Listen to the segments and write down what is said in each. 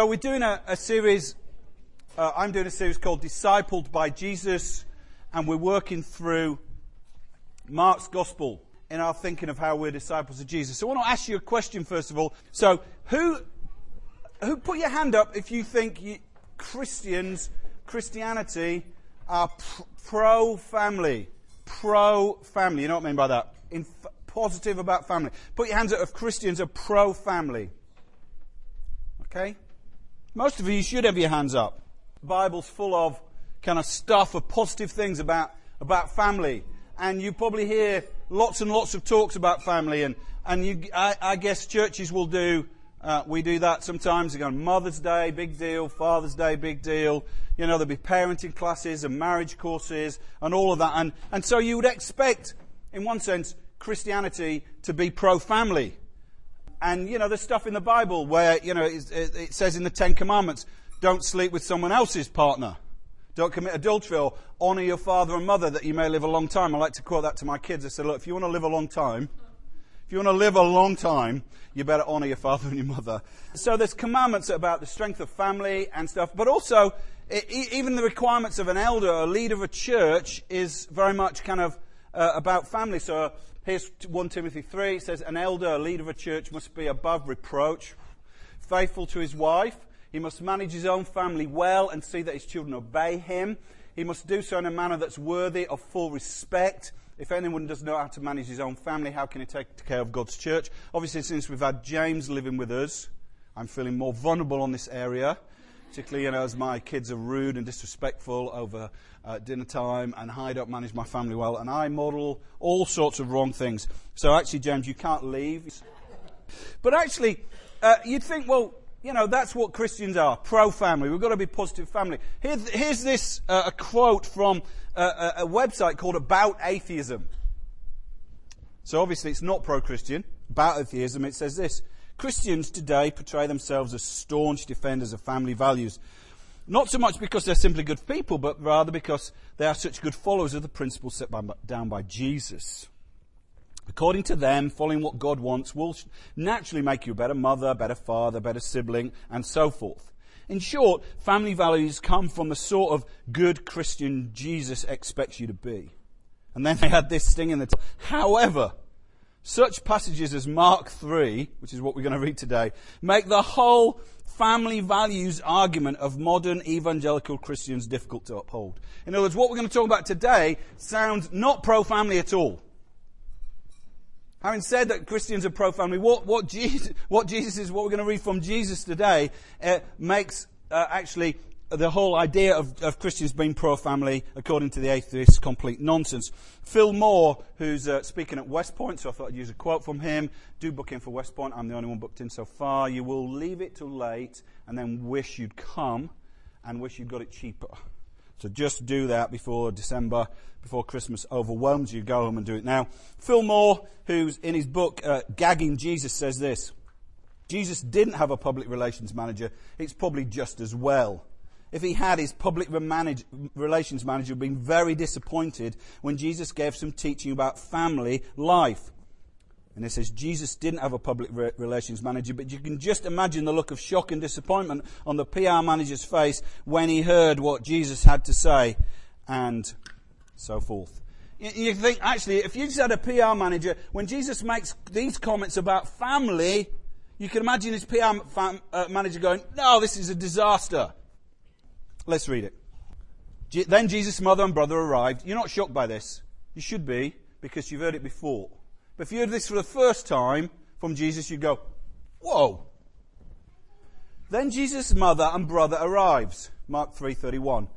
So we're doing a, a series, uh, I'm doing a series called Discipled by Jesus, and we're working through Mark's Gospel in our thinking of how we're disciples of Jesus. So I want to ask you a question first of all. So who, who put your hand up if you think you, Christians, Christianity are pr- pro-family? Pro-family. You know what I mean by that? In, positive about family. Put your hands up if Christians are pro-family. Okay? Most of you should have your hands up. The Bible's full of kind of stuff of positive things about, about family. And you probably hear lots and lots of talks about family. And, and you, I, I guess churches will do, uh, we do that sometimes. Again, Mother's Day, big deal. Father's Day, big deal. You know, there'll be parenting classes and marriage courses and all of that. And, and so you would expect, in one sense, Christianity to be pro-family. And, you know, there's stuff in the Bible where, you know, it, it says in the Ten Commandments, don't sleep with someone else's partner. Don't commit adultery or honor your father and mother that you may live a long time. I like to quote that to my kids. I said, look, if you want to live a long time, if you want to live a long time, you better honor your father and your mother. So there's commandments about the strength of family and stuff, but also even the requirements of an elder, a leader of a church is very much kind of uh, about family. So Here's 1 Timothy 3. It says, An elder, a leader of a church, must be above reproach, faithful to his wife. He must manage his own family well and see that his children obey him. He must do so in a manner that's worthy of full respect. If anyone doesn't know how to manage his own family, how can he take care of God's church? Obviously, since we've had James living with us, I'm feeling more vulnerable on this area particularly you know, as my kids are rude and disrespectful over uh, dinner time, and I don't manage my family well, and I model all sorts of wrong things. So actually, James, you can't leave. But actually, uh, you'd think, well, you know, that's what Christians are pro-family. We've got to be positive family. Here's, here's this uh, a quote from uh, a, a website called About Atheism. So obviously, it's not pro-Christian. About atheism, it says this. Christians today portray themselves as staunch defenders of family values. Not so much because they're simply good people, but rather because they are such good followers of the principles set by, down by Jesus. According to them, following what God wants will naturally make you a better mother, a better father, a better sibling, and so forth. In short, family values come from the sort of good Christian Jesus expects you to be. And then they had this sting in the top. However, such passages as Mark 3, which is what we're going to read today, make the whole family values argument of modern evangelical Christians difficult to uphold. In other words, what we're going to talk about today sounds not pro-family at all. Having said that Christians are pro-family, what, what, Jesus, what Jesus is, what we're going to read from Jesus today, uh, makes uh, actually the whole idea of, of Christians being pro-family, according to the atheists, complete nonsense. Phil Moore, who's uh, speaking at West Point, so I thought I'd use a quote from him. Do book in for West Point. I'm the only one booked in so far. You will leave it too late and then wish you'd come and wish you'd got it cheaper. So just do that before December, before Christmas overwhelms you. Go home and do it now. Phil Moore, who's in his book, uh, Gagging Jesus, says this. Jesus didn't have a public relations manager. It's probably just as well. If he had, his public relations manager would have been very disappointed when Jesus gave some teaching about family life. And it says Jesus didn't have a public relations manager, but you can just imagine the look of shock and disappointment on the PR manager's face when he heard what Jesus had to say, and so forth. You think, actually, if you just had a PR manager, when Jesus makes these comments about family, you can imagine his PR fam, uh, manager going, no, this is a disaster. Let's read it. Then Jesus' mother and brother arrived. You're not shocked by this. You should be, because you've heard it before. But if you heard this for the first time from Jesus, you'd go, whoa, Then Jesus' mother and brother arrives. Mark 3:31.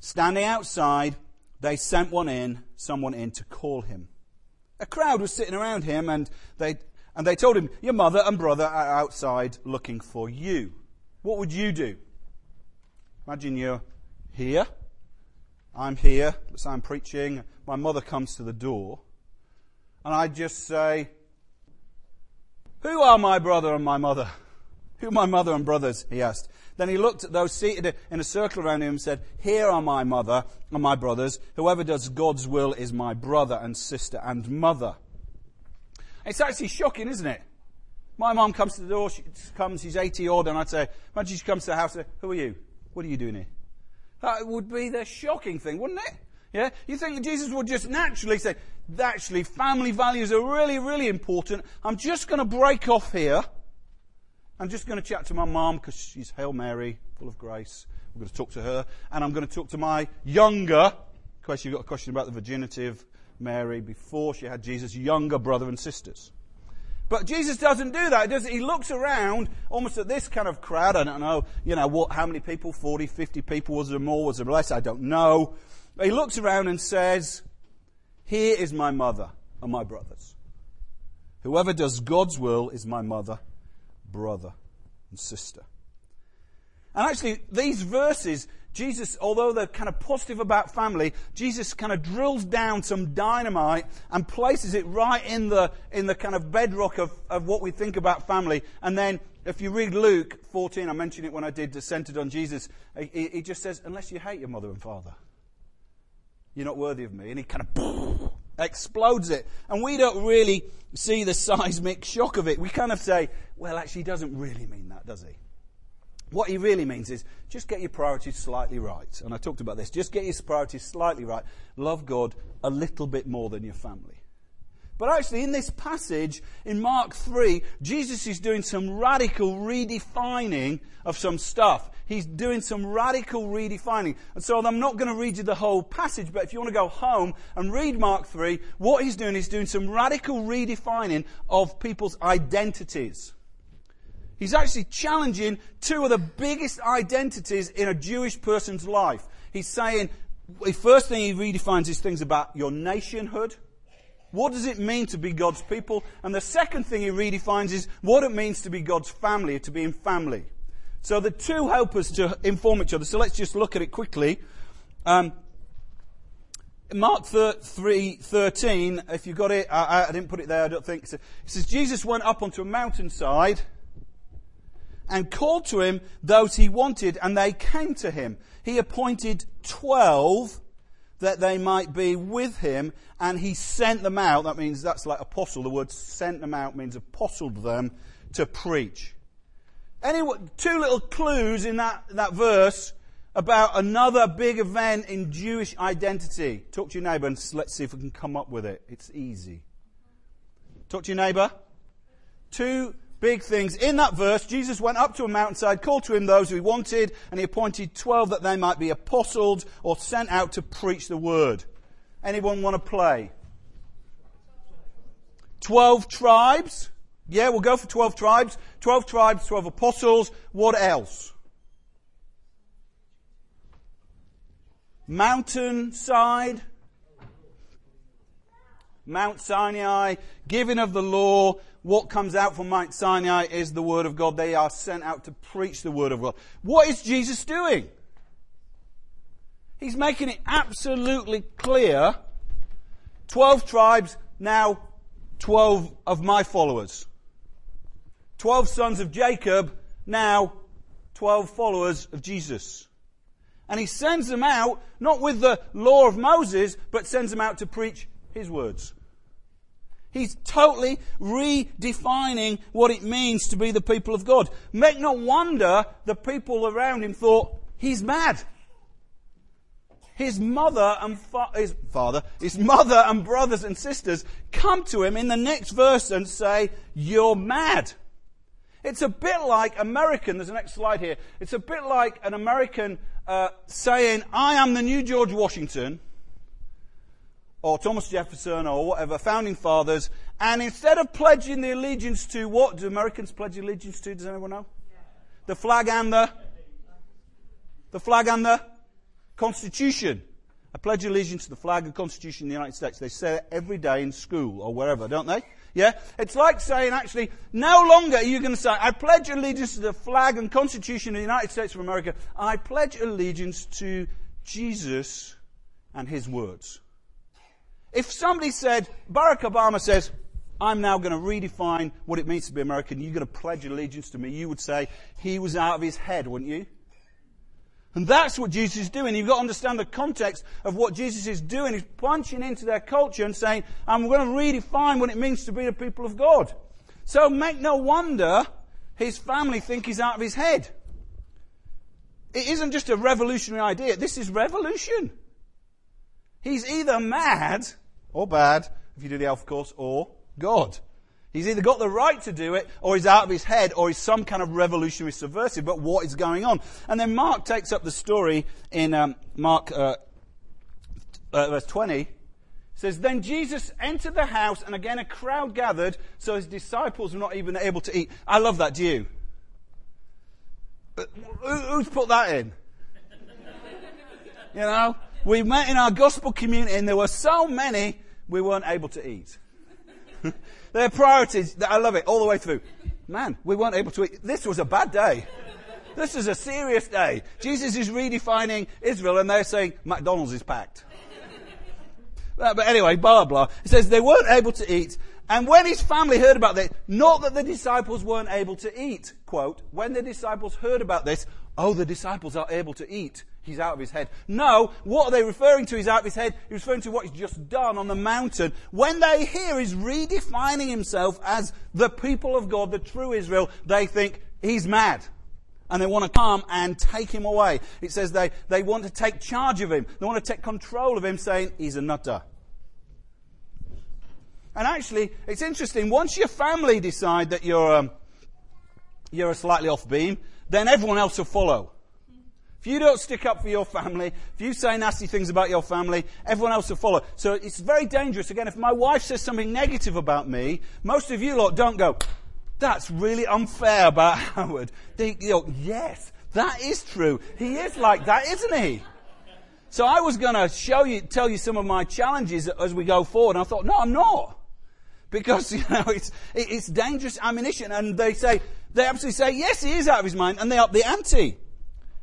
Standing outside, they sent one in, someone in to call him. A crowd was sitting around him and they and they told him, "Your mother and brother are outside looking for you." What would you do? Imagine you're here. I'm here. Let's say I'm preaching. My mother comes to the door. And I just say, Who are my brother and my mother? Who are my mother and brothers? He asked. Then he looked at those seated in a circle around him and said, Here are my mother and my brothers. Whoever does God's will is my brother and sister and mother. It's actually shocking, isn't it? My mom comes to the door, she comes, she's 80 odd, and I'd say, imagine she comes to the house, say, who are you? What are you doing here? That would be the shocking thing, wouldn't it? Yeah? You think that Jesus would just naturally say, actually, family values are really, really important. I'm just going to break off here. I'm just going to chat to my mom because she's Hail Mary, full of grace. We're going to talk to her. And I'm going to talk to my younger, question, you've got a question about the virginity of Mary before she had Jesus, younger brother and sisters. But Jesus doesn't do that. He, he looks around almost at this kind of crowd. I don't know, you know, what, how many people? 40, 50 people? Was there more? Was there less? I don't know. But he looks around and says, Here is my mother and my brothers. Whoever does God's will is my mother, brother, and sister. And actually, these verses Jesus, although they're kind of positive about family, Jesus kind of drills down some dynamite and places it right in the, in the kind of bedrock of, of what we think about family. And then if you read Luke 14, I mentioned it when I did Centered on Jesus, he, he just says, unless you hate your mother and father, you're not worthy of me. And he kind of explodes it. And we don't really see the seismic shock of it. We kind of say, well, actually, he doesn't really mean that, does he? What he really means is just get your priorities slightly right. And I talked about this. Just get your priorities slightly right. Love God a little bit more than your family. But actually, in this passage, in Mark 3, Jesus is doing some radical redefining of some stuff. He's doing some radical redefining. And so I'm not going to read you the whole passage, but if you want to go home and read Mark 3, what he's doing is doing some radical redefining of people's identities. He's actually challenging two of the biggest identities in a Jewish person's life. He's saying, the first thing he redefines is things about your nationhood. What does it mean to be God's people? And the second thing he redefines is what it means to be God's family, to be in family. So the two help us to inform each other. So let's just look at it quickly. Um, Mark 3, 13, if you got it, I, I, didn't put it there, I don't think. It says, Jesus went up onto a mountainside and called to him those he wanted, and they came to him. He appointed twelve that they might be with him, and he sent them out. That means that's like apostle. The word sent them out means apostled them to preach. Anyway, two little clues in that, that verse about another big event in Jewish identity. Talk to your neighbour and let's see if we can come up with it. It's easy. Talk to your neighbour. Two big things. In that verse, Jesus went up to a mountainside, called to him those who he wanted, and he appointed 12 that they might be apostles or sent out to preach the word. Anyone want to play? 12 tribes. Yeah, we'll go for 12 tribes. 12 tribes, 12 apostles. What else? Mountainside. Mount Sinai, giving of the law, what comes out from Mount Sinai is the Word of God. They are sent out to preach the Word of God. What is Jesus doing? He's making it absolutely clear 12 tribes, now 12 of my followers. 12 sons of Jacob, now 12 followers of Jesus. And he sends them out, not with the law of Moses, but sends them out to preach his words. He's totally redefining what it means to be the people of God. Make no wonder the people around him thought, he's mad. His mother and fa- his father, his mother and brothers and sisters come to him in the next verse and say, you're mad. It's a bit like American, there's a next slide here. It's a bit like an American uh, saying, I am the new George Washington or Thomas Jefferson or whatever, founding fathers, and instead of pledging the allegiance to what do Americans pledge allegiance to? Does anyone know? The flag and the, the flag and the Constitution. I pledge allegiance to the flag and Constitution of the United States. They say it every day in school or wherever, don't they? Yeah? It's like saying, actually, no longer are you going to say, I pledge allegiance to the flag and Constitution of the United States of America. I pledge allegiance to Jesus and his words. If somebody said, Barack Obama says, I'm now going to redefine what it means to be American, you're going to pledge allegiance to me, you would say, he was out of his head, wouldn't you? And that's what Jesus is doing. You've got to understand the context of what Jesus is doing. He's punching into their culture and saying, I'm going to redefine what it means to be the people of God. So make no wonder his family think he's out of his head. It isn't just a revolutionary idea. This is revolution. He's either mad or bad, if you do the Alpha course, or God. He's either got the right to do it, or he's out of his head, or he's some kind of revolutionary subversive. But what is going on? And then Mark takes up the story in um, Mark uh, uh, verse 20. says, Then Jesus entered the house, and again a crowd gathered, so his disciples were not even able to eat. I love that. Do you? Uh, who's put that in? you know, we met in our gospel community, and there were so many we weren't able to eat. Their priorities, I love it all the way through. Man, we weren't able to eat. This was a bad day. This is a serious day. Jesus is redefining Israel and they're saying McDonald's is packed. Uh, but anyway, blah, blah. It says they weren't able to eat. And when his family heard about this, not that the disciples weren't able to eat, quote, when the disciples heard about this, oh, the disciples are able to eat he's out of his head. No, what are they referring to? He's out of his head. He's referring to what he's just done on the mountain. When they hear he's redefining himself as the people of God, the true Israel, they think he's mad. And they want to come and take him away. It says they, they want to take charge of him. They want to take control of him, saying he's a nutter. And actually, it's interesting. Once your family decide that you're, um, you're a slightly off beam, then everyone else will follow. If you don't stick up for your family, if you say nasty things about your family, everyone else will follow. So it's very dangerous. Again, if my wife says something negative about me, most of you lot don't go, that's really unfair about Howard. They, know, yes, that is true. He is like that, isn't he? So I was going to show you, tell you some of my challenges as we go forward. And I thought, no, I'm not. Because, you know, it's, it's dangerous ammunition. And they say, they absolutely say, yes, he is out of his mind. And they up the ante.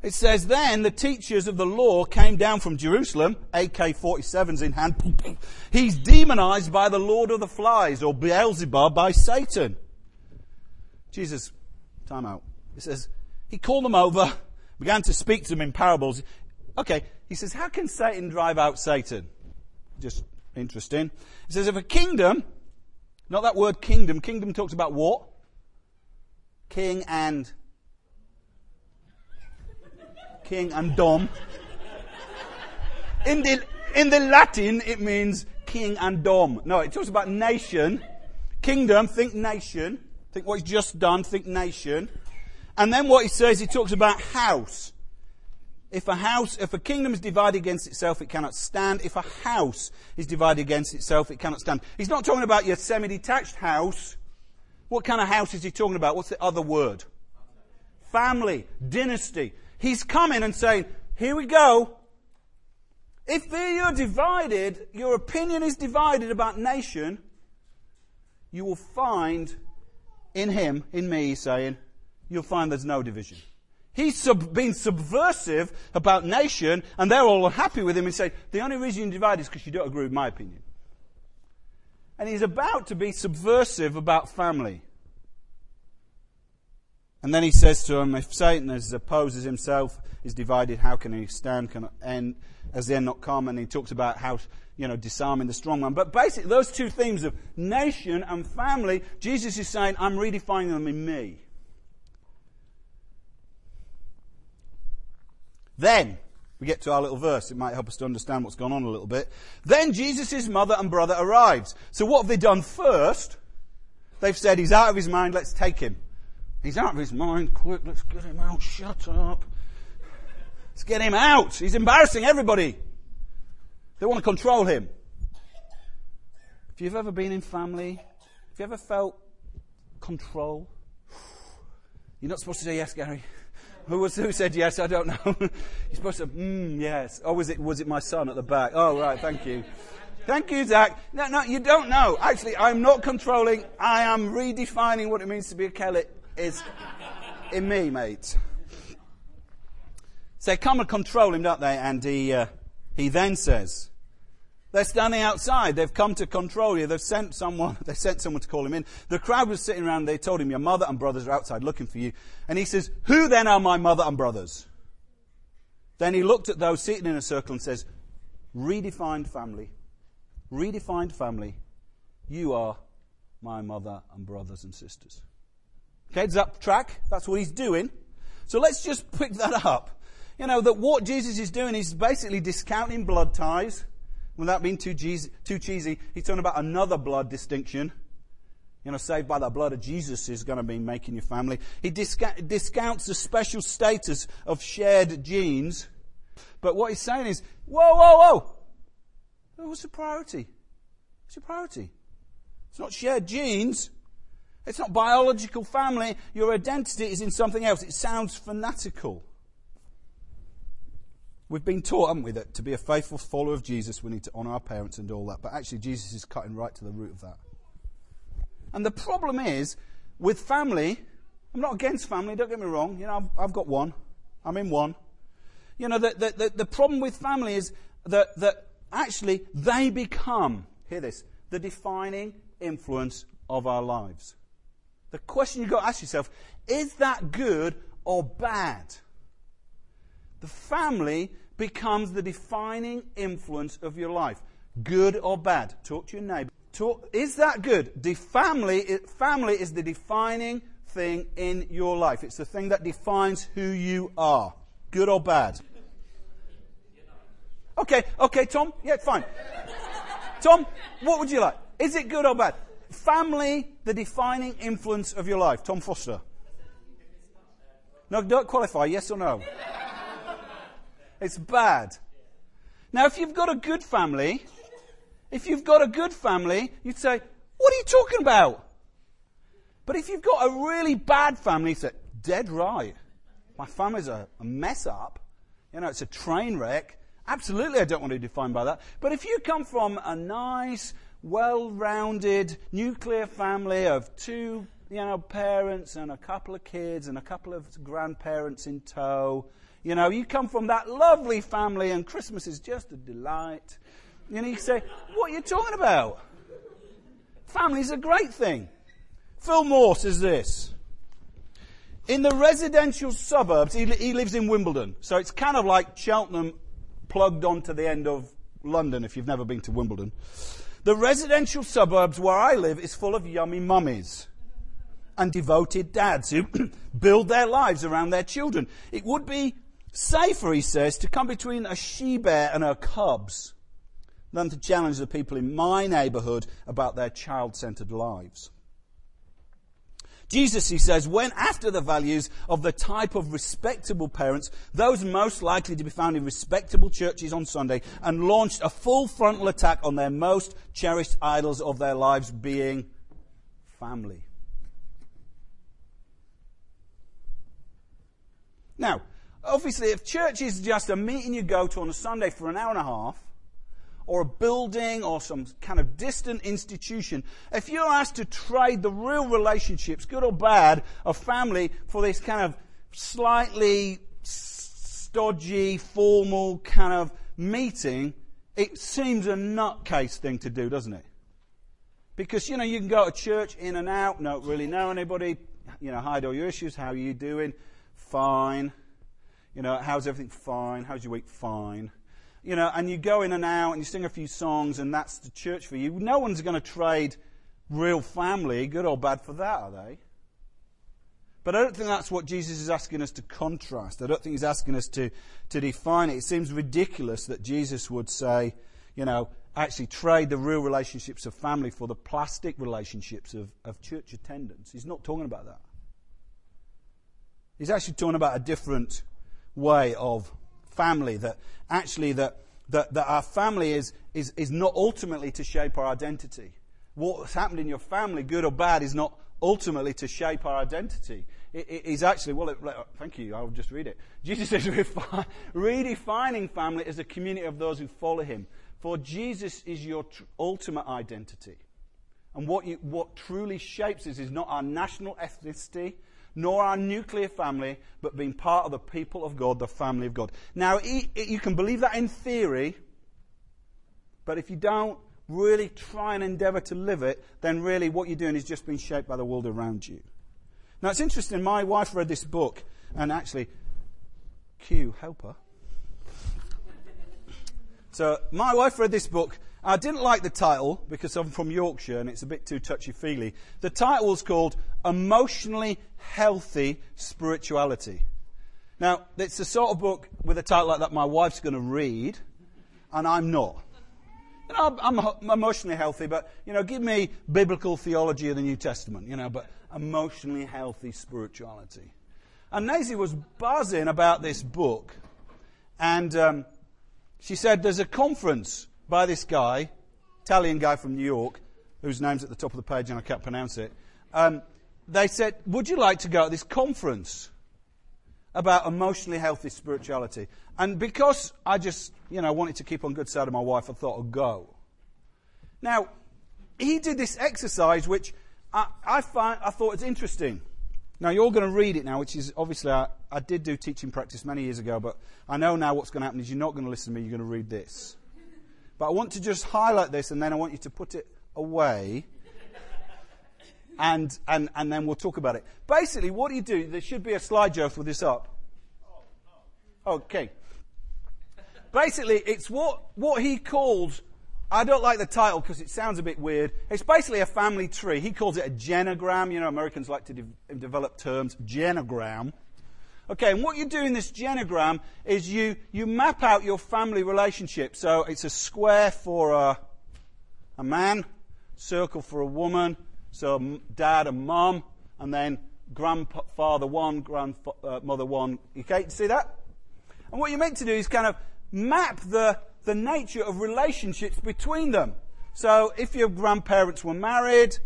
It says, Then the teachers of the law came down from Jerusalem, AK 47s in hand. He's demonized by the Lord of the Flies, or Beelzebub by Satan. Jesus, time out. He says, He called them over, began to speak to them in parables. Okay, he says, How can Satan drive out Satan? Just interesting. He says, If a kingdom, not that word kingdom, kingdom talks about what? King and king and dom. In the, in the Latin, it means king and dom. No, it talks about nation. Kingdom, think nation. Think what he's just done, think nation. And then what he says, he talks about house. If a house, if a kingdom is divided against itself, it cannot stand. If a house is divided against itself, it cannot stand. He's not talking about your semi-detached house. What kind of house is he talking about? What's the other word? Family, dynasty. He's coming and saying, here we go. If you're divided, your opinion is divided about nation, you will find in him, in me, he's saying, you'll find there's no division. He's sub- been subversive about nation, and they're all happy with him and say, the only reason you're divided is because you don't agree with my opinion. And he's about to be subversive about family. And then he says to him, if Satan as opposes himself, is divided, how can he stand? Can end as the end not come? And he talks about how, you know, disarming the strong man. But basically, those two themes of nation and family, Jesus is saying, I'm redefining them in me. Then, we get to our little verse. It might help us to understand what's gone on a little bit. Then Jesus' mother and brother arrives. So what have they done first? They've said, he's out of his mind, let's take him. He's out of his mind. Quick, let's get him out. Shut up. Let's get him out. He's embarrassing everybody. They want to control him. If you've ever been in family, if you ever felt control, You're not supposed to say yes, Gary. Who was who said yes? I don't know. You're supposed to, mm, yes. Oh, was it was it my son at the back? Oh, right. Thank you. Thank you, Zach. No, no, you don't know. Actually, I'm not controlling. I am redefining what it means to be a Kelly. Is in me, mate. So they come and control him, don't they? And he, uh, he then says, they're standing outside. They've come to control you. They've sent someone, they sent someone to call him in. The crowd was sitting around. They told him, your mother and brothers are outside looking for you. And he says, who then are my mother and brothers? Then he looked at those sitting in a circle and says, redefined family redefined family, you are my mother and brothers and sisters. Does that track? That's what he's doing. So let's just pick that up. You know, that what Jesus is doing is basically discounting blood ties. Without being too, too cheesy, he's talking about another blood distinction. You know, saved by the blood of Jesus is going to be making your family. He disca- discounts the special status of shared genes. But what he's saying is, whoa, whoa, whoa! What's the priority? What's your priority? It's not shared genes. It's not biological family. Your identity is in something else. It sounds fanatical. We've been taught, haven't we, that to be a faithful follower of Jesus, we need to honour our parents and all that. But actually, Jesus is cutting right to the root of that. And the problem is, with family, I'm not against family, don't get me wrong. You know, I've, I've got one. I'm in one. You know, the, the, the, the problem with family is that, that actually they become, hear this, the defining influence of our lives. The question you've got to ask yourself is that good or bad? The family becomes the defining influence of your life. Good or bad? Talk to your neighbor. Talk, is that good? The family, family is the defining thing in your life. It's the thing that defines who you are. Good or bad? Okay, okay, Tom. Yeah, fine. Tom, what would you like? Is it good or bad? Family, the defining influence of your life. Tom Foster. No, don't qualify. Yes or no? It's bad. Now, if you've got a good family, if you've got a good family, you'd say, What are you talking about? But if you've got a really bad family, you say, Dead right. My family's a, a mess up. You know, it's a train wreck. Absolutely, I don't want to be defined by that. But if you come from a nice, well-rounded nuclear family of two, you know, parents and a couple of kids and a couple of grandparents in tow, you know, you come from that lovely family and Christmas is just a delight. Know, you say, what are you talking about? Family's a great thing. Phil Moore says this. In the residential suburbs, he, he lives in Wimbledon, so it's kind of like Cheltenham plugged onto the end of London if you've never been to Wimbledon. The residential suburbs where I live is full of yummy mummies and devoted dads who build their lives around their children. It would be safer, he says, to come between a she bear and her cubs than to challenge the people in my neighbourhood about their child centred lives. Jesus, he says, went after the values of the type of respectable parents, those most likely to be found in respectable churches on Sunday, and launched a full frontal attack on their most cherished idols of their lives being family. Now, obviously, if church is just a meeting you go to on a Sunday for an hour and a half, or a building or some kind of distant institution, if you're asked to trade the real relationships, good or bad, of family for this kind of slightly stodgy, formal kind of meeting, it seems a nutcase thing to do, doesn't it? Because, you know, you can go to church in and out, not really know anybody, you know, hide all your issues, how are you doing? Fine. You know, how's everything? Fine. How's your week? Fine you know, and you go in and out and you sing a few songs and that's the church for you. No one's going to trade real family, good or bad, for that, are they? But I don't think that's what Jesus is asking us to contrast. I don't think he's asking us to, to define it. It seems ridiculous that Jesus would say, you know, actually trade the real relationships of family for the plastic relationships of, of church attendance. He's not talking about that. He's actually talking about a different way of family, that actually that, that, that our family is, is, is not ultimately to shape our identity. What's happened in your family, good or bad, is not ultimately to shape our identity. It is actually, well, it, thank you, I'll just read it. Jesus is redefining family as a community of those who follow him. For Jesus is your tr- ultimate identity. And what, you, what truly shapes us is not our national ethnicity, nor our nuclear family, but being part of the people of God, the family of God. Now, you can believe that in theory, but if you don't really try and endeavor to live it, then really what you're doing is just being shaped by the world around you. Now, it's interesting, my wife read this book, and actually, Q, help her. So, my wife read this book. I didn't like the title because I'm from Yorkshire and it's a bit too touchy feely. The title was called Emotionally Healthy Spirituality. Now, it's the sort of book with a title like that my wife's going to read, and I'm not. You know, I'm, emotionally healthy, but, you know, give me biblical theology of the New Testament, you know, but emotionally healthy spirituality. And Nazi was buzzing about this book, and um, she said, There's a conference by this guy, Italian guy from New York, whose name's at the top of the page and I can't pronounce it. Um, they said, Would you like to go to this conference about emotionally healthy spirituality? And because I just, you know, wanted to keep on good side of my wife, I thought I'd go. Now, he did this exercise which I, I, find, I thought it's interesting. Now, you're going to read it now, which is obviously, I, I did do teaching practice many years ago, but I know now what's going to happen is you're not going to listen to me, you're going to read this. But I want to just highlight this and then I want you to put it away. And, and, and then we'll talk about it. Basically, what do you do? There should be a slideshow for this up. Okay. Basically, it's what, what he calls I don't like the title because it sounds a bit weird. It's basically a family tree. He calls it a genogram. You know, Americans like to de- develop terms. Genogram. Okay, and what you do in this genogram is you, you map out your family relationship. So it's a square for a, a man, circle for a woman, so dad and mum, and then grandfather one, grandmother one. Okay, see that? And what you're meant to do is kind of map the the nature of relationships between them. So if your grandparents were married,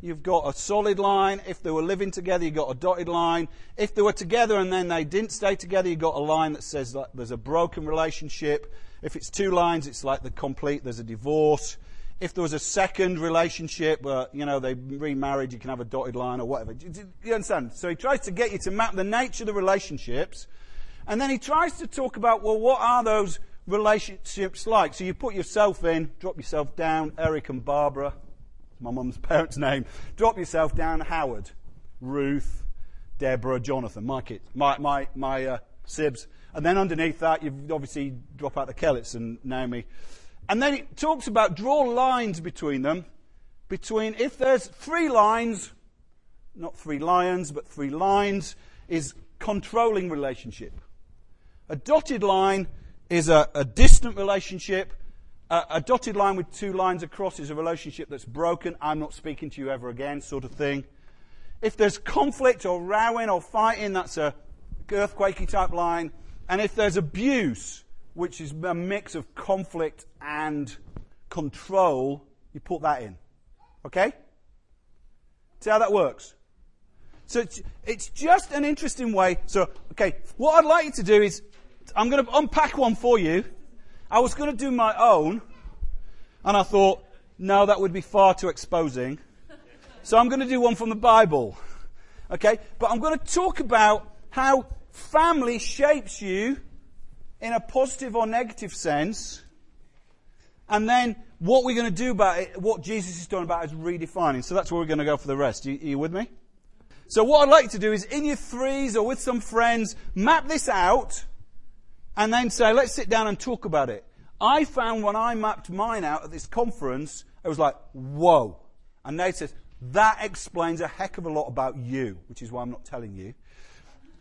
you've got a solid line. If they were living together, you've got a dotted line. If they were together and then they didn't stay together, you've got a line that says that there's a broken relationship. If it's two lines, it's like the complete, there's a divorce. If there was a second relationship, uh, you know, they remarried, you can have a dotted line or whatever. Do you understand? So he tries to get you to map the nature of the relationships. And then he tries to talk about, well, what are those relationships like? So you put yourself in, drop yourself down, Eric and Barbara, my mum's parents' name, drop yourself down, Howard, Ruth, Deborah, Jonathan, my kids, my, my, my uh, sibs. And then underneath that, you obviously drop out the Kellets and Naomi. And then it talks about draw lines between them, between, if there's three lines, not three lions, but three lines, is controlling relationship. A dotted line is a, a distant relationship. A, a dotted line with two lines across is a relationship that's broken. I'm not speaking to you ever again, sort of thing. If there's conflict or rowing or fighting, that's a earthquakey type line. And if there's abuse, which is a mix of conflict and control, you put that in. Okay? See how that works? So it's, it's just an interesting way. So, okay, what I'd like you to do is I'm going to unpack one for you. I was going to do my own, and I thought, no, that would be far too exposing. So I'm going to do one from the Bible. Okay? But I'm going to talk about how family shapes you in a positive or negative sense. And then what we're going to do about it, what Jesus is talking about is redefining. So that's where we're going to go for the rest. Are you, you with me? So what I'd like to do is in your threes or with some friends, map this out and then say, let's sit down and talk about it. I found when I mapped mine out at this conference, it was like, whoa. And Nate says, that explains a heck of a lot about you, which is why I'm not telling you.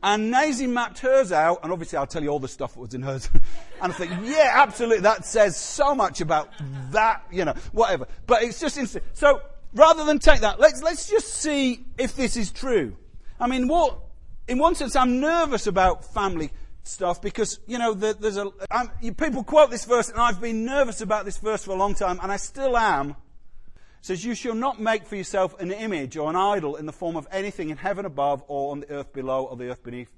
And Nazi mapped hers out, and obviously I'll tell you all the stuff that was in hers. and I think, yeah, absolutely, that says so much about that, you know, whatever. But it's just interesting. So rather than take that, let's, let's just see if this is true. I mean, what, in one sense, I'm nervous about family stuff because, you know, there's a, I'm, people quote this verse and I've been nervous about this verse for a long time and I still am. Says, You shall not make for yourself an image or an idol in the form of anything in heaven above, or on the earth below, or the earth beneath,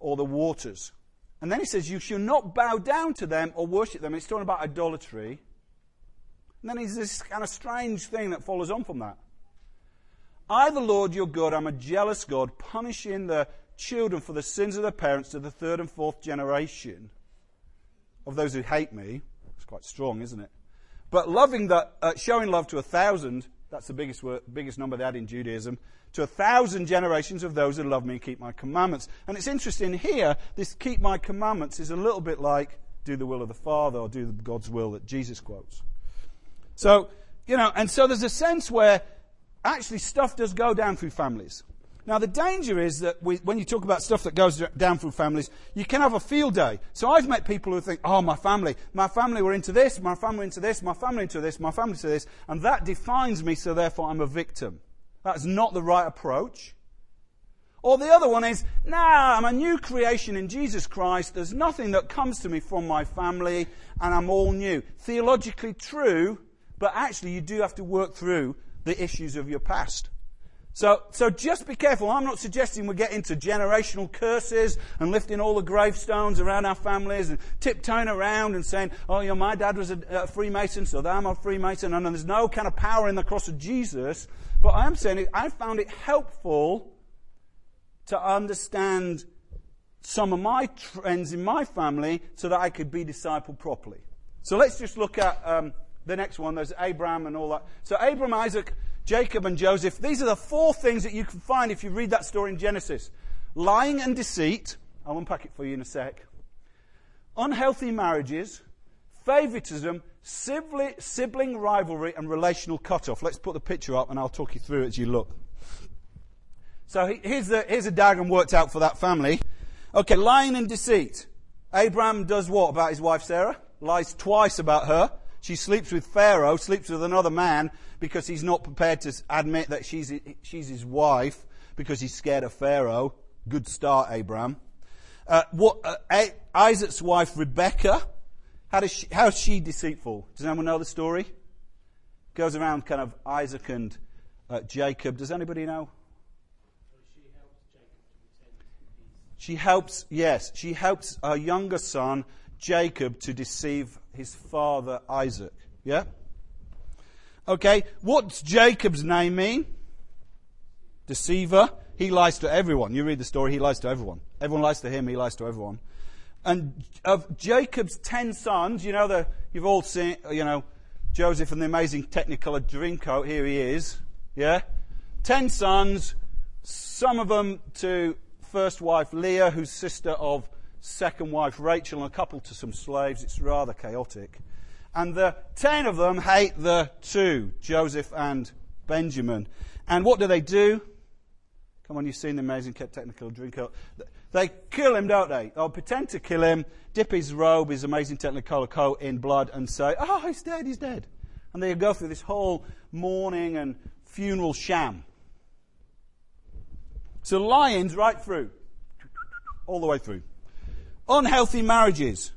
or the waters. And then he says, You shall not bow down to them or worship them. It's talking about idolatry. And then there's this kind of strange thing that follows on from that. I, the Lord your God, am a jealous God, punishing the children for the sins of their parents to the third and fourth generation of those who hate me. It's quite strong, isn't it? But loving the, uh, showing love to a thousand, that's the biggest, word, biggest number they had in Judaism, to a thousand generations of those who love me and keep my commandments. And it's interesting here, this keep my commandments is a little bit like do the will of the Father or do God's will that Jesus quotes. So, you know, and so there's a sense where actually stuff does go down through families. Now, the danger is that we, when you talk about stuff that goes down through families, you can have a field day. So I've met people who think, oh, my family, my family were into this, my family into this, my family into this, my family into this, and that defines me, so therefore I'm a victim. That's not the right approach. Or the other one is, nah, I'm a new creation in Jesus Christ. There's nothing that comes to me from my family, and I'm all new. Theologically true, but actually you do have to work through the issues of your past. So, so just be careful. I'm not suggesting we get into generational curses and lifting all the gravestones around our families and tiptoeing around and saying, oh, you know, my dad was a, a Freemason, so I'm a Freemason. And there's no kind of power in the cross of Jesus. But I am saying I found it helpful to understand some of my trends in my family so that I could be discipled properly. So let's just look at um, the next one. There's Abraham and all that. So Abraham, Isaac, Jacob and Joseph, these are the four things that you can find if you read that story in Genesis. Lying and deceit, I'll unpack it for you in a sec. Unhealthy marriages, favoritism, sibling rivalry, and relational cutoff. Let's put the picture up and I'll talk you through it as you look. So here's, the, here's a diagram worked out for that family. Okay, lying and deceit. Abraham does what about his wife Sarah? Lies twice about her. She sleeps with Pharaoh, sleeps with another man because he's not prepared to admit that she's, she's his wife because he's scared of Pharaoh. Good start, Abraham. Uh, what, uh, Isaac's wife, Rebecca, how, does she, how is she deceitful? Does anyone know the story? Goes around kind of Isaac and uh, Jacob. Does anybody know? She helps, yes, she helps her younger son, Jacob, to deceive his father Isaac. Yeah? Okay, what's Jacob's name mean? Deceiver. He lies to everyone. You read the story, he lies to everyone. Everyone lies to him, he lies to everyone. And of Jacob's ten sons, you know, the, you've all seen, you know, Joseph and the amazing Technicolor Dreamcoat, here he is. Yeah? Ten sons, some of them to first wife Leah, who's sister of second wife Rachel and a couple to some slaves. It's rather chaotic. And the ten of them hate the two, Joseph and Benjamin. And what do they do? Come on, you've seen the amazing Technicolor Dreamcoat. They kill him, don't they? They'll pretend to kill him, dip his robe, his amazing Technicolor coat in blood, and say, oh, he's dead, he's dead. And they go through this whole mourning and funeral sham. So lions right through. All the way through. Unhealthy marriages.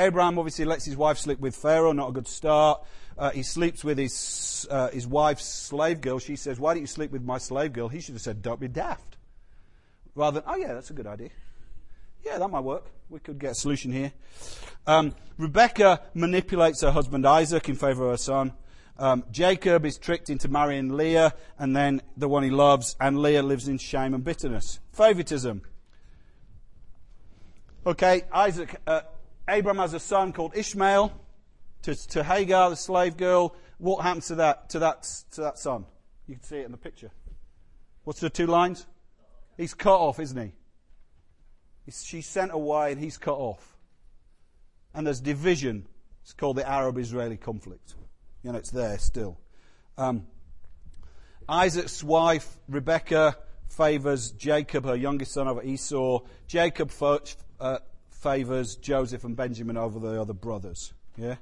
Abraham obviously lets his wife sleep with Pharaoh, not a good start. Uh, he sleeps with his, uh, his wife's slave girl. She says, Why don't you sleep with my slave girl? He should have said, Don't be daft. Rather than, Oh, yeah, that's a good idea. Yeah, that might work. We could get a solution here. Um, Rebecca manipulates her husband Isaac in favor of her son. Um, Jacob is tricked into marrying Leah and then the one he loves, and Leah lives in shame and bitterness. Favoritism. Okay, Isaac, uh, Abram has a son called Ishmael. To, to Hagar, the slave girl, what happens to that, to that, to that son? You can see it in the picture. What's the two lines? He's cut off, isn't he? He's, she's sent away and he's cut off. And there's division. It's called the Arab Israeli conflict. You know, it's there still. Um, Isaac's wife, Rebecca, favors Jacob, her youngest son, over Esau. Jacob uh, favors Joseph and Benjamin over the other brothers. Yeah?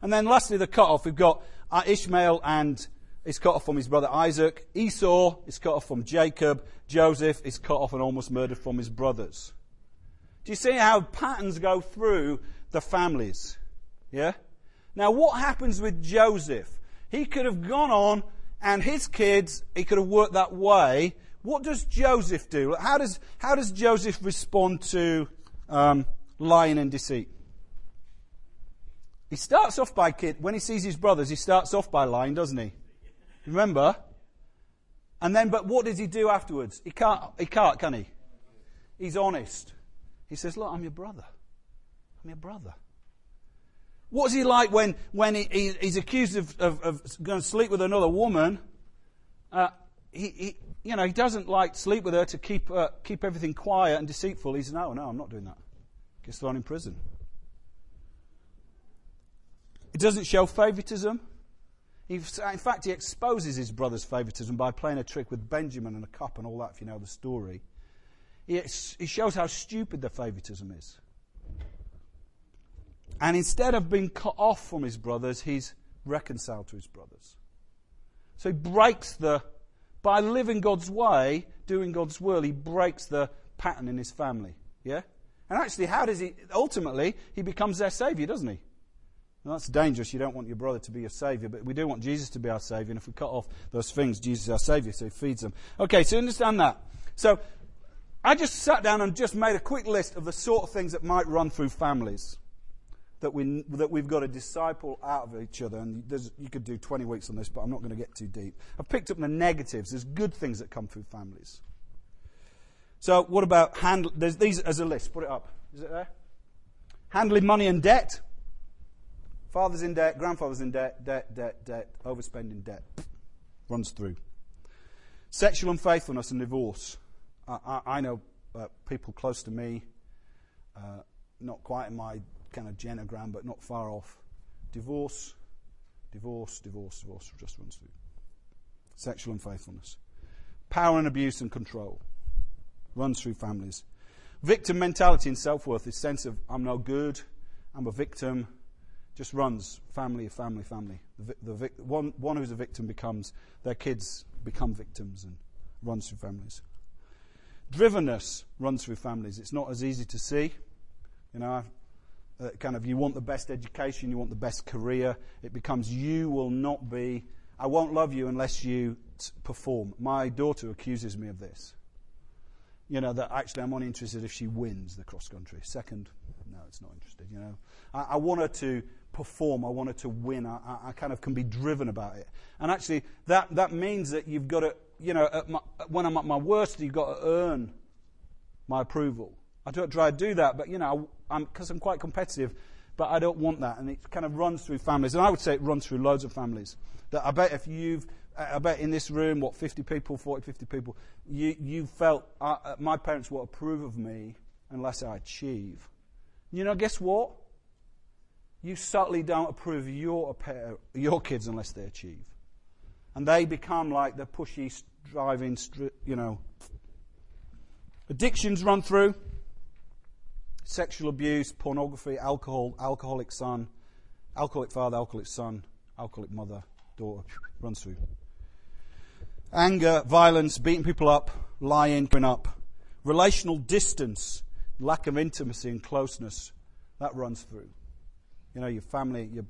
And then lastly, the cut off. We've got uh, Ishmael and is cut off from his brother Isaac. Esau is cut off from Jacob. Joseph is cut off and almost murdered from his brothers. Do you see how patterns go through the families? Yeah? Now, what happens with Joseph? He could have gone on and his kids, he could have worked that way. What does Joseph do? How does, how does Joseph respond to um, lying and deceit? He starts off by, kid, when he sees his brothers, he starts off by lying, doesn't he? Remember? And then, but what does he do afterwards? He can't, he can't, can he? He's honest. He says, Look, I'm your brother. I'm your brother. What's he like when, when he, he, he's accused of, of, of, going to sleep with another woman? Uh, he, he, you know, he doesn't like sleep with her to keep, uh, keep everything quiet and deceitful. He's, no, no, I'm not doing that. Gets thrown in prison. It doesn't show favoritism. in fact, he exposes his brother's favoritism by playing a trick with Benjamin and a cup and all that, if you know the story. He, shows how stupid the favoritism is. And instead of being cut off from his brothers, he's reconciled to his brothers. So he breaks the, by living God's way, doing God's will, he breaks the pattern in his family. Yeah? And actually, how does he, ultimately, he becomes their savior, doesn't he? Well, that's dangerous. You don't want your brother to be your savior, but we do want Jesus to be our savior. And if we cut off those things, Jesus is our savior, so he feeds them. Okay, so understand that. So I just sat down and just made a quick list of the sort of things that might run through families that, we, that we've got to disciple out of each other. And you could do 20 weeks on this, but I'm not going to get too deep. I've picked up the negatives. There's good things that come through families. So, what about handle? There's these as a list. Put it up. Is it there? Handling money and debt. Father's in debt, grandfather's in debt, debt, debt, debt, overspending debt. Runs through. Sexual unfaithfulness and divorce. I, I, I know uh, people close to me, uh, not quite in my kind of genogram, but not far off. Divorce, divorce, divorce, divorce just runs through. Sexual unfaithfulness. Power and abuse and control runs through families. Victim mentality and self worth, this sense of I'm no good, I'm a victim, just runs family, family, family. The, the, one, one who's a victim becomes, their kids become victims and runs through families. Drivenness runs through families. It's not as easy to see. You know, uh, kind of you want the best education, you want the best career. It becomes you will not be, I won't love you unless you t- perform. My daughter accuses me of this. You know, that actually I'm only interested if she wins the cross country. Second, no, it's not interested. You know, I, I want her to perform. I want her to win. I, I, kind of can be driven about it. And actually, that, that means that you've got to, you know, my, when I'm at my worst, you've got to earn my approval. I don't try to do that, but, you know, because I'm, I'm quite competitive, but I don't want that. And it kind of runs through families. And I would say it runs through loads of families. That I bet if you've, I bet in this room, what, 50 people, 40, 50 people, you, you felt uh, my parents will approve of me unless I achieve. You know, guess what? you subtly don't approve your, your kids unless they achieve. And they become like the pushy, driving, you know. Addictions run through sexual abuse, pornography, alcohol, alcoholic son, alcoholic father, alcoholic son, alcoholic mother, daughter, runs through. Anger, violence, beating people up, lying, going up. Relational distance, lack of intimacy and closeness, that runs through. You know, your family, your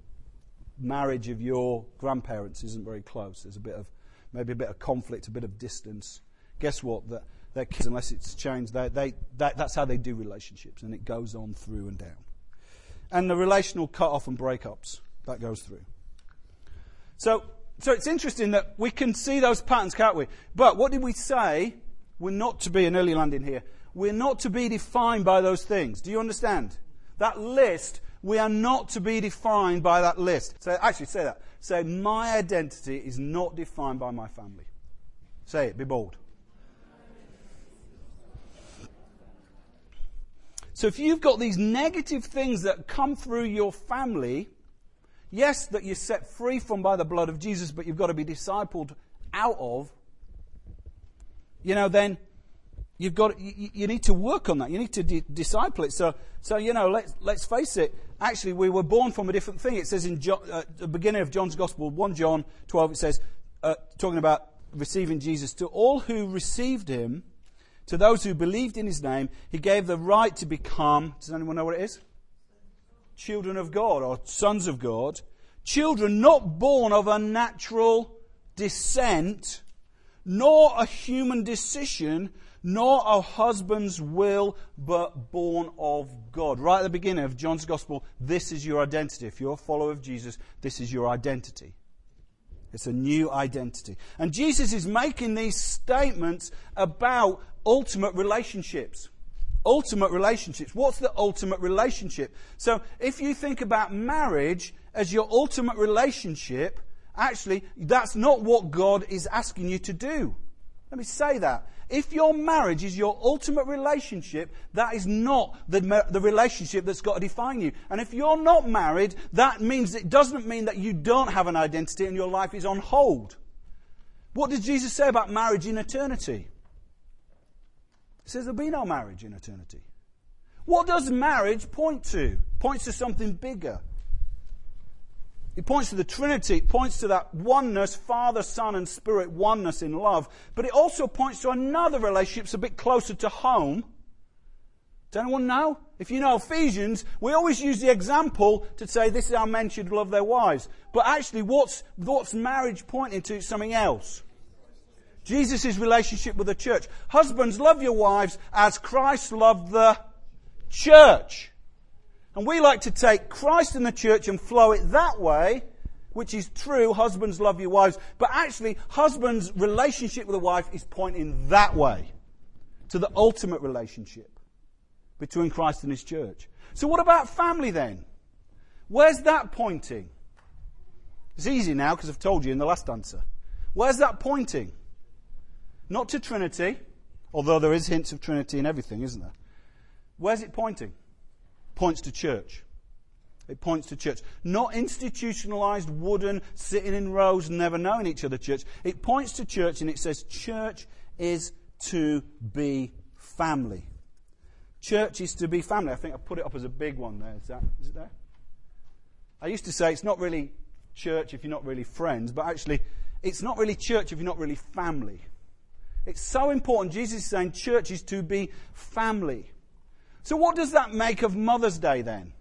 marriage of your grandparents isn't very close. There's a bit of, maybe a bit of conflict, a bit of distance. Guess what? That their kids, unless it's changed, they, they, that, that's how they do relationships, and it goes on through and down. And the relational cut off and breakups, that goes through. So, so it's interesting that we can see those patterns, can't we? But what did we say? We're not to be an early landing here. We're not to be defined by those things. Do you understand? That list we are not to be defined by that list. So actually say that. Say, my identity is not defined by my family. Say it, be bold. So if you've got these negative things that come through your family, yes, that you're set free from by the blood of Jesus, but you've got to be discipled out of, you know, then you've got you, you, need to work on that. You need to disciple it. So, so you know, let's let's face it. Actually, we were born from a different thing. It says in John, uh, the beginning of John's Gospel, one John twelve, it says, uh, talking about receiving Jesus, to all who received him, to those who believed in his name, he gave the right to become. Does anyone know what it is? Children of God or sons of God. Children not born of a natural descent, nor a human decision, nor a husband's will, but born of God. Right at the beginning of John's Gospel, this is your identity. If you're a follower of Jesus, this is your identity. It's a new identity. And Jesus is making these statements about ultimate relationships. Ultimate relationships. What's the ultimate relationship? So if you think about marriage as your ultimate relationship, actually, that's not what God is asking you to do. Let me say that. If your marriage is your ultimate relationship, that is not the, the relationship that's got to define you. And if you're not married, that means it doesn't mean that you don't have an identity and your life is on hold. What does Jesus say about marriage in eternity? Says there'll be no marriage in eternity. What does marriage point to? Points to something bigger. It points to the Trinity. It points to that oneness, Father, Son, and Spirit oneness in love. But it also points to another relationship that's a bit closer to home. Does anyone know? If you know Ephesians, we always use the example to say this is how men should love their wives. But actually, what's, what's marriage pointing to? Something else. Jesus' relationship with the church. Husbands, love your wives as Christ loved the church. And we like to take Christ and the church and flow it that way, which is true. Husbands love your wives. But actually, husband's relationship with the wife is pointing that way to the ultimate relationship between Christ and his church. So what about family then? Where's that pointing? It's easy now because I've told you in the last answer. Where's that pointing? Not to Trinity, although there is hints of Trinity in everything, isn't there? Where's it pointing? points to church. It points to church. Not institutionalized, wooden, sitting in rows, never knowing each other church. It points to church and it says church is to be family. Church is to be family. I think I put it up as a big one there. Is, that, is it there? I used to say it's not really church if you're not really friends, but actually, it's not really church if you're not really family. It's so important. Jesus is saying church is to be family. So, what does that make of Mother's Day then?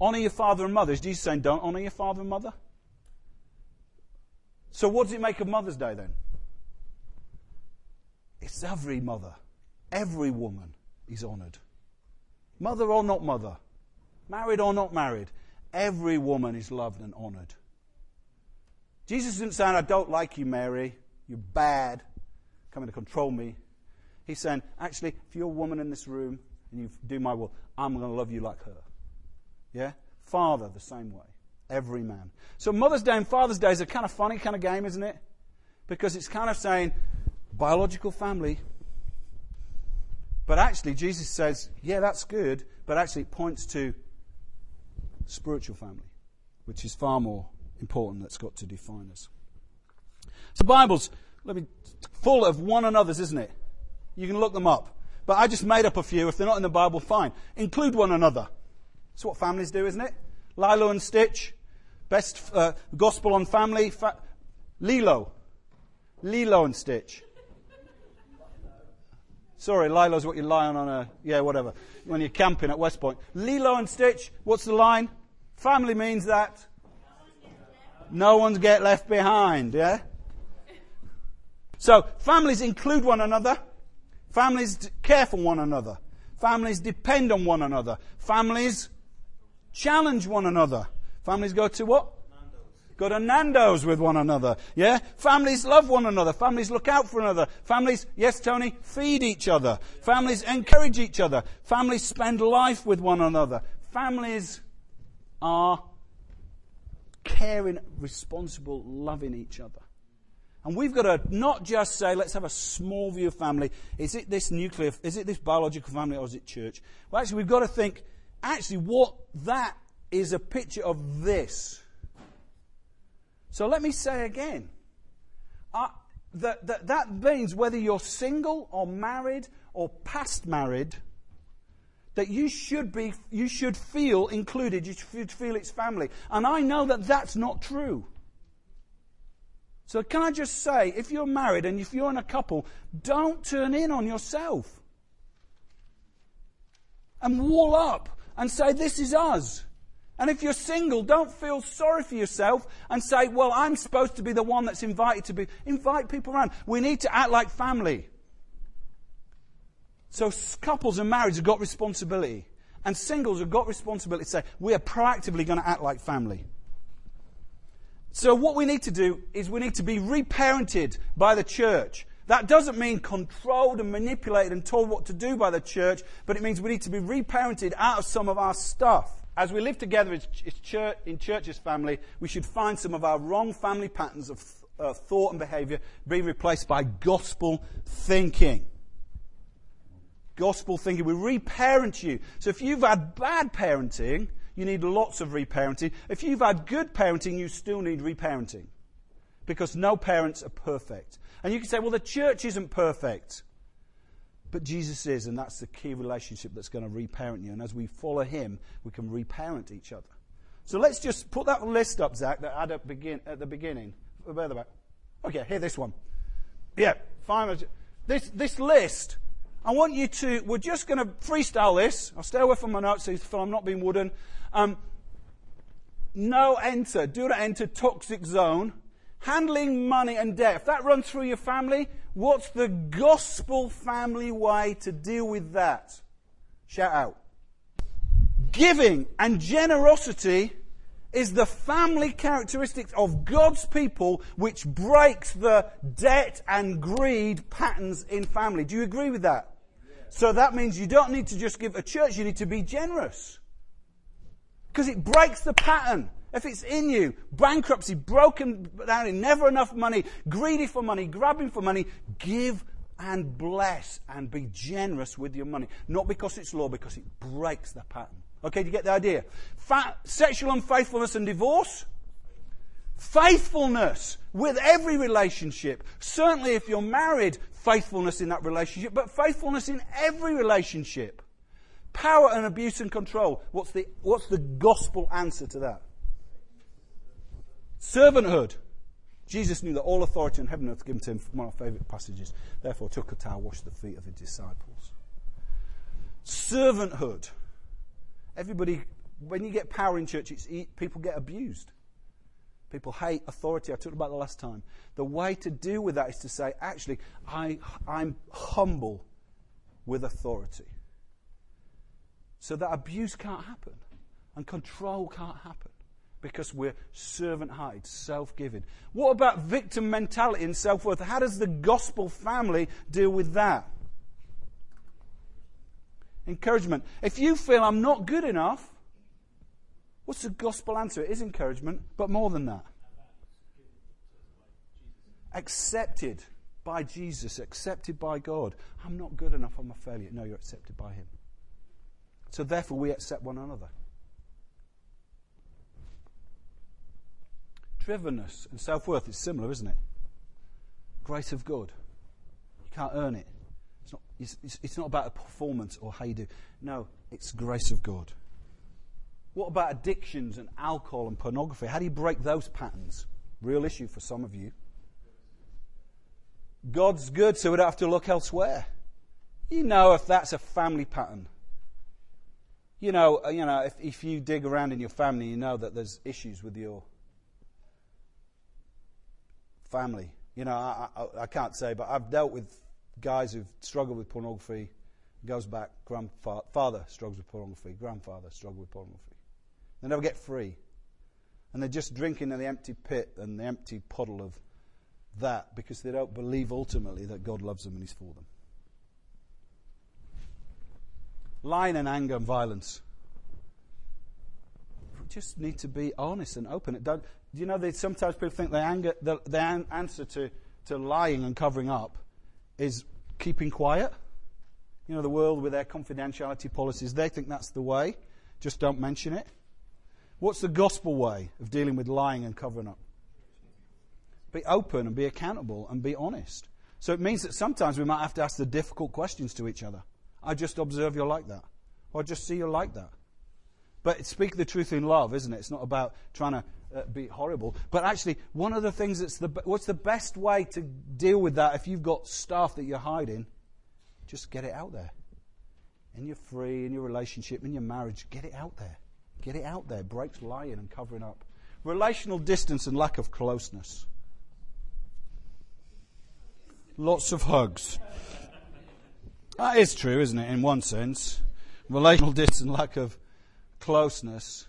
Honour your father and mother. Is Jesus saying don't honour your father and mother? So, what does it make of Mother's Day then? It's every mother, every woman is honoured. Mother or not mother, married or not married, every woman is loved and honoured. Jesus isn't saying, I don't like you, Mary, you're bad, coming to control me. He's saying, actually, if you're a woman in this room and you do my will, I'm going to love you like her. Yeah? Father, the same way. Every man. So Mother's Day and Father's Day is a kind of funny kind of game, isn't it? Because it's kind of saying, biological family. But actually, Jesus says, yeah, that's good, but actually it points to spiritual family, which is far more important that's got to define us. So Bible's let me, full of one another's, isn't it? You can look them up. But I just made up a few. If they're not in the Bible, fine. Include one another. That's what families do, isn't it? Lilo and Stitch. Best uh, gospel on family. Fa- Lilo. Lilo and Stitch. Sorry, Lilo's what you lie on on a, yeah, whatever. When you're camping at West Point. Lilo and Stitch, what's the line? Family means that no one's get left behind, yeah? So, families include one another. Families care for one another. Families depend on one another. Families challenge one another. Families go to what? Go to Nando's with one another. Yeah? Families love one another. Families look out for another. Families, yes, Tony, feed each other. Families encourage each other. Families spend life with one another. Families are caring, responsible, loving each other. And we've got to not just say, let's have a small view of family. Is it this nuclear, is it this biological family or is it church? Well, actually, we've got to think, actually, what that is a picture of this. So let me say again. Uh, that, that, that means whether you're single or married or past married, that you should be, you should feel included. You should feel it's family. And I know that that's not true. So, can I just say, if you're married and if you're in a couple, don't turn in on yourself and wall up and say, This is us. And if you're single, don't feel sorry for yourself and say, well, I'm supposed to be the one that's invited to be. Invite people around. We need to act like family. So couples and marriage have got responsibility. And singles have got responsibility to say, we are proactively going to act like family. So what we need to do is we need to be reparented by the church. That doesn't mean controlled and manipulated and told what to do by the church, but it means we need to be reparented out of some of our stuff. As we live together in church's family, we should find some of our wrong family patterns of uh, thought and behavior being replaced by gospel thinking. Gospel thinking. We reparent you. So if you've had bad parenting, you need lots of reparenting. If you've had good parenting, you still need reparenting. Because no parents are perfect. And you can say, well, the church isn't perfect. But Jesus is, and that's the key relationship that's going to reparent you. And as we follow him, we can reparent each other. So let's just put that list up, Zach, that I had at, begin, at the beginning. The back? Okay, here, this one. Yeah, fine. This, this list, I want you to, we're just going to freestyle this. I'll stay away from my notes so I'm not being wooden. Um, no enter, do not enter toxic zone handling money and debt, if that runs through your family, what's the gospel family way to deal with that? Shout out. Giving and generosity is the family characteristics of God's people which breaks the debt and greed patterns in family. Do you agree with that? So that means you don't need to just give a church, you need to be generous. Because it breaks the pattern. If it's in you, bankruptcy, broken down, never enough money, greedy for money, grabbing for money, give and bless and be generous with your money. Not because it's law, because it breaks the pattern. Okay, do you get the idea? Fa- sexual unfaithfulness and divorce. Faithfulness with every relationship. Certainly if you're married, faithfulness in that relationship, but faithfulness in every relationship. Power and abuse and control. What's the, what's the gospel answer to that? Servanthood. Jesus knew that all authority in heaven and earth given to him one of our favourite passages. Therefore, took a towel, washed the feet of his disciples. Servanthood. Everybody, when you get power in church, people get abused. People hate authority. I talked about the last time. The way to deal with that is to say, actually, I, I'm humble with authority. So that abuse can't happen and control can't happen because we're servant hearted, self giving. What about victim mentality and self worth? How does the gospel family deal with that? Encouragement. If you feel I'm not good enough, what's the gospel answer? It is encouragement, but more than that. Accepted by Jesus, accepted by God. I'm not good enough, I'm a failure. No, you're accepted by Him. So therefore, we accept one another. drivenness and self worth is similar, isn't it? Grace of God. You can't earn it. It's not, it's, it's not about a performance or how you do. No, it's grace of God. What about addictions and alcohol and pornography? How do you break those patterns? Real issue for some of you. God's good, so we don't have to look elsewhere. You know if that's a family pattern. You know, uh, you know if, if you dig around in your family, you know that there's issues with your family. You know, I, I, I, can't say, but I've dealt with guys who've struggled with pornography. Goes back, grandfather struggles with pornography, grandfather struggled with pornography. They never get free. And they're just drinking in the empty pit and the empty puddle of that because they don't believe ultimately that God loves them and He's for them. Lying and anger and violence. We just need to be honest and open. It don't, do you know that sometimes people think the, anger, the, the answer to, to lying and covering up is keeping quiet? You know, the world with their confidentiality policies, they think that's the way. Just don't mention it. What's the gospel way of dealing with lying and covering up? Be open and be accountable and be honest. So it means that sometimes we might have to ask the difficult questions to each other. I just observe you're like that. Or I just see you're like that. But speak the truth in love, isn't it? It's not about trying to uh, be horrible. But actually, one of the things that's the what's the best way to deal with that if you've got stuff that you're hiding, just get it out there. In your free, in your relationship, in your marriage, get it out there. Get it out there. Breaks lying and covering up. Relational distance and lack of closeness. Lots of hugs. That is true, isn't it, in one sense? Relational distance and lack of closeness.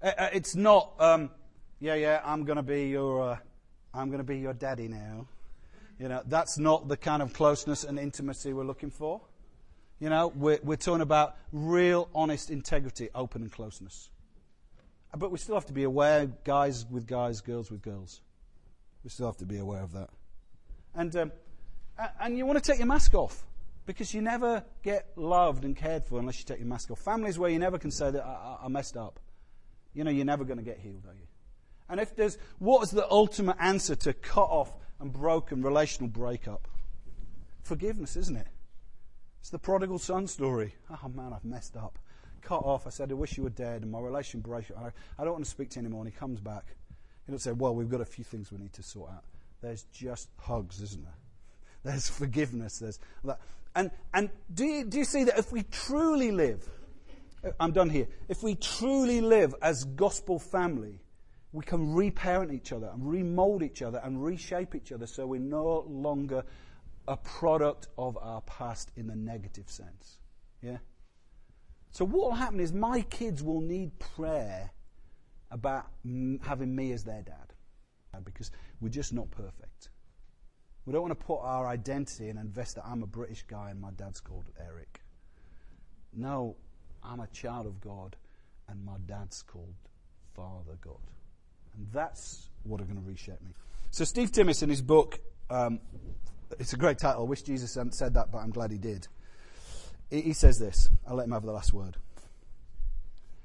Uh, uh, it's not, um, yeah, yeah, I'm going to be your, uh, I'm going to be your daddy now. You know, that's not the kind of closeness and intimacy we're looking for. You know, we're, we're talking about real, honest integrity, open and closeness. But we still have to be aware, guys with guys, girls with girls. We still have to be aware of that. And, um, and you want to take your mask off because you never get loved and cared for unless you take your mask off. Families where you never can say that I, I messed up. You know, you're never going to get healed, are you? And if there's, what is the ultimate answer to cut off and broken relational breakup? Forgiveness, isn't it? It's the prodigal son story. Oh man, I've messed up. Cut off. I said, I wish you were dead, and my relation broke. I, I don't want to speak to you anymore. And he comes back. He doesn't say, Well, we've got a few things we need to sort out. There's just hugs, isn't there? There's forgiveness. There's that. And, and do, you, do you see that if we truly live, Uh, I'm done here, if we truly live as gospel family, we can reparent each other and remold each other and reshape each other so we're no longer a product of our past in the negative sense. Yeah? So, what will happen is my kids will need prayer about m- having me as their dad because we're just not perfect. We don't want to put our identity and invest that I'm a British guy and my dad's called Eric. No, I'm a child of God and my dad's called Father God. And that's what are going to reshape me. So, Steve Timmis, in his book, um, it's a great title. I wish Jesus hadn't said that, but I'm glad he did. He says this. I'll let him have the last word.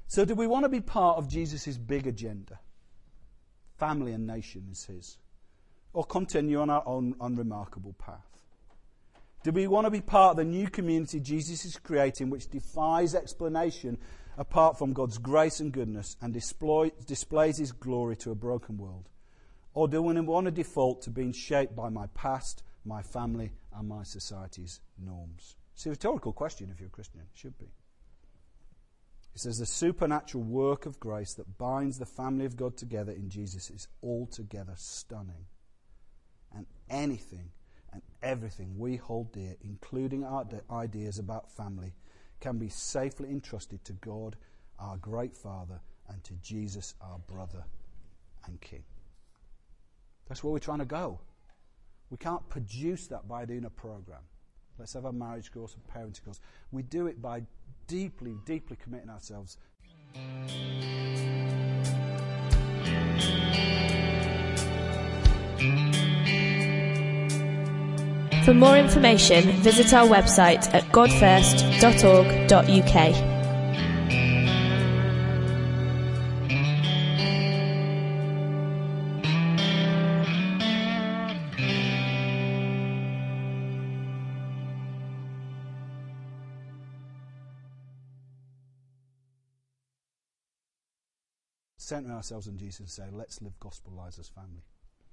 So, do we want to be part of Jesus' big agenda? Family and nation is his. Or continue on our own unremarkable path? Do we want to be part of the new community Jesus is creating, which defies explanation apart from God's grace and goodness and display, displays his glory to a broken world? Or do we want to default to being shaped by my past, my family, and my society's norms? It's a rhetorical question if you're a Christian. It should be. It says the supernatural work of grace that binds the family of God together in Jesus is altogether stunning. And anything and everything we hold dear, including our ideas about family, can be safely entrusted to God, our great Father, and to Jesus, our brother and King. That's where we're trying to go. We can't produce that by doing a program. Let's have a marriage course, a parenting course. We do it by deeply, deeply committing ourselves. For more information, visit our website at godfirst.org.uk. center ourselves in Jesus and say, let's live gospel lives as family.